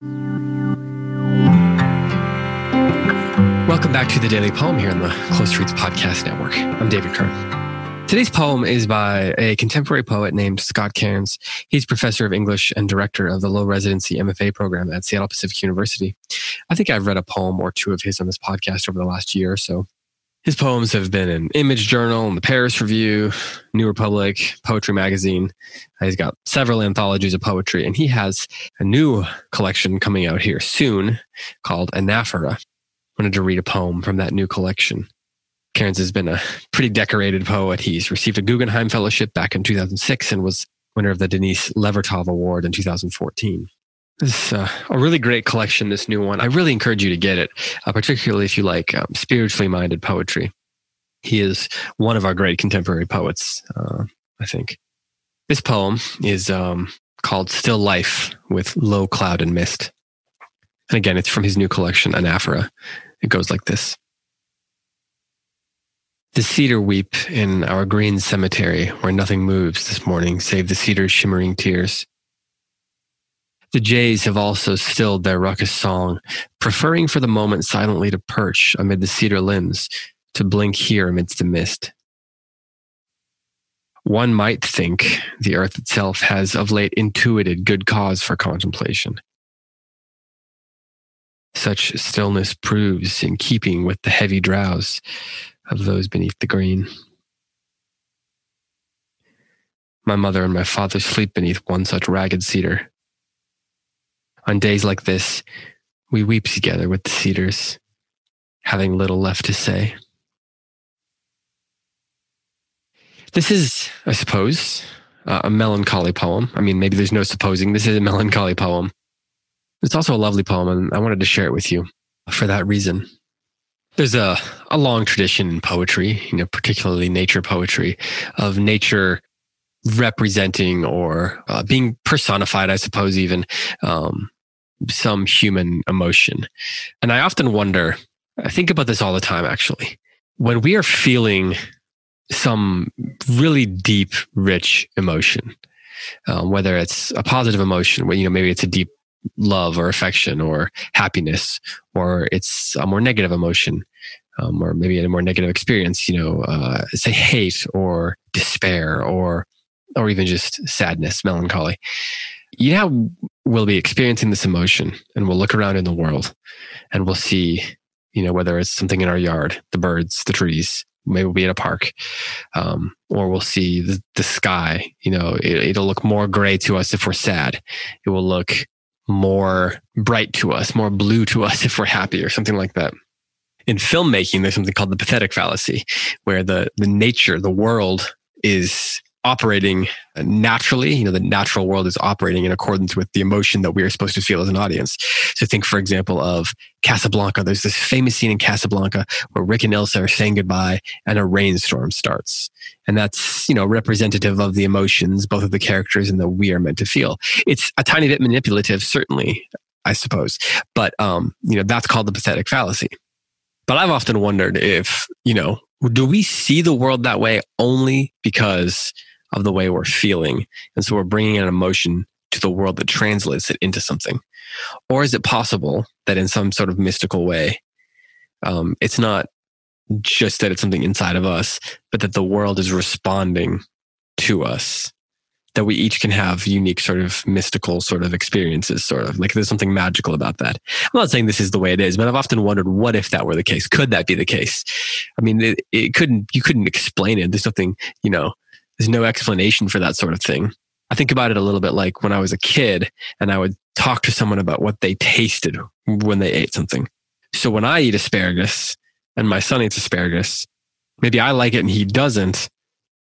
Welcome back to the Daily Poem here on the Close Reads Podcast Network. I'm David Kern. Today's poem is by a contemporary poet named Scott Cairns. He's professor of English and director of the low residency MFA program at Seattle Pacific University. I think I've read a poem or two of his on this podcast over the last year or so. His poems have been in Image Journal, and the Paris Review, New Republic, Poetry Magazine. He's got several anthologies of poetry, and he has a new collection coming out here soon called Anaphora. Wanted to read a poem from that new collection. Cairns has been a pretty decorated poet. He's received a Guggenheim Fellowship back in 2006 and was winner of the Denise Levertov Award in 2014. This is uh, a really great collection, this new one. I really encourage you to get it, uh, particularly if you like um, spiritually minded poetry. He is one of our great contemporary poets, uh, I think. This poem is um, called Still Life with Low Cloud and Mist. And again, it's from his new collection, Anaphora. It goes like this The cedar weep in our green cemetery where nothing moves this morning save the cedar's shimmering tears. The jays have also stilled their ruckus song, preferring for the moment silently to perch amid the cedar limbs, to blink here amidst the mist. One might think the earth itself has of late intuited good cause for contemplation. Such stillness proves in keeping with the heavy drowse of those beneath the green. My mother and my father sleep beneath one such ragged cedar on days like this, we weep together with the cedars, having little left to say. This is, I suppose, uh, a melancholy poem. I mean, maybe there's no supposing. This is a melancholy poem. It's also a lovely poem, and I wanted to share it with you for that reason. There's a, a long tradition in poetry, you know, particularly nature poetry, of nature representing or uh, being personified, I suppose, even um, some human emotion. And I often wonder, I think about this all the time actually. When we are feeling some really deep, rich emotion, um, whether it's a positive emotion, where, you know, maybe it's a deep love or affection or happiness, or it's a more negative emotion, um, or maybe a more negative experience, you know, uh, say hate or despair or, or even just sadness, melancholy. You know we'll be experiencing this emotion and we'll look around in the world and we'll see, you know, whether it's something in our yard, the birds, the trees, maybe we'll be at a park, um, or we'll see the, the sky. You know, it, it'll look more gray to us if we're sad. It will look more bright to us, more blue to us if we're happy or something like that. In filmmaking, there's something called the pathetic fallacy, where the, the nature, the world is operating naturally. You know, the natural world is operating in accordance with the emotion that we are supposed to feel as an audience. So think, for example, of Casablanca. There's this famous scene in Casablanca where Rick and Ilsa are saying goodbye and a rainstorm starts. And that's, you know, representative of the emotions, both of the characters and that we are meant to feel. It's a tiny bit manipulative, certainly, I suppose. But, um, you know, that's called the pathetic fallacy. But I've often wondered if, you know, do we see the world that way only because of the way we're feeling. And so we're bringing an emotion to the world that translates it into something. Or is it possible that in some sort of mystical way, um, it's not just that it's something inside of us, but that the world is responding to us? That we each can have unique sort of mystical sort of experiences, sort of like there's something magical about that. I'm not saying this is the way it is, but I've often wondered what if that were the case? Could that be the case? I mean, it, it couldn't, you couldn't explain it. There's nothing, you know, there's no explanation for that sort of thing. I think about it a little bit like when I was a kid and I would talk to someone about what they tasted when they ate something. So when I eat asparagus and my son eats asparagus, maybe I like it and he doesn't,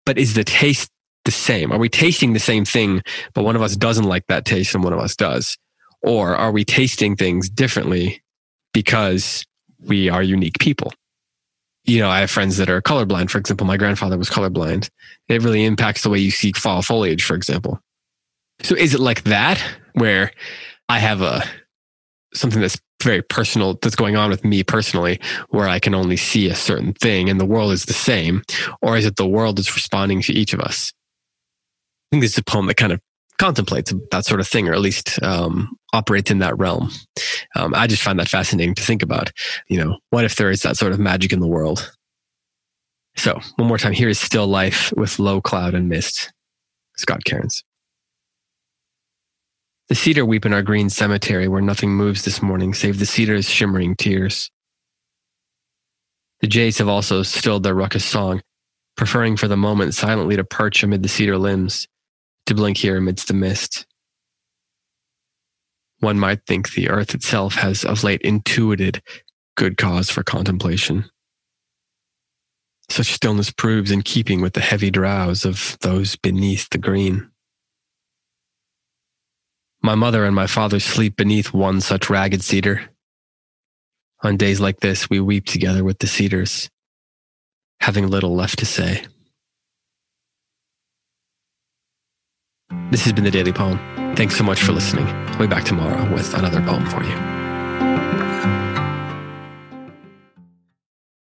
but is the taste the same? Are we tasting the same thing, but one of us doesn't like that taste and one of us does? Or are we tasting things differently because we are unique people? You know, I have friends that are colorblind. For example, my grandfather was colorblind. It really impacts the way you see fall foliage, for example. So is it like that where I have a something that's very personal that's going on with me personally where I can only see a certain thing and the world is the same? Or is it the world is responding to each of us? I think this is a poem that kind of contemplates that sort of thing, or at least um, operates in that realm. Um, I just find that fascinating to think about. You know, what if there is that sort of magic in the world? So, one more time, here is still life with low cloud and mist. Scott Cairns. The cedar weep in our green cemetery where nothing moves this morning save the cedar's shimmering tears. The jays have also stilled their ruckus song, preferring for the moment silently to perch amid the cedar limbs, to blink here amidst the mist. One might think the earth itself has of late intuited good cause for contemplation. Such stillness proves in keeping with the heavy drowse of those beneath the green. My mother and my father sleep beneath one such ragged cedar. On days like this, we weep together with the cedars, having little left to say. This has been the Daily Poem. Thanks so much for listening. I'll be back tomorrow with another poem for you.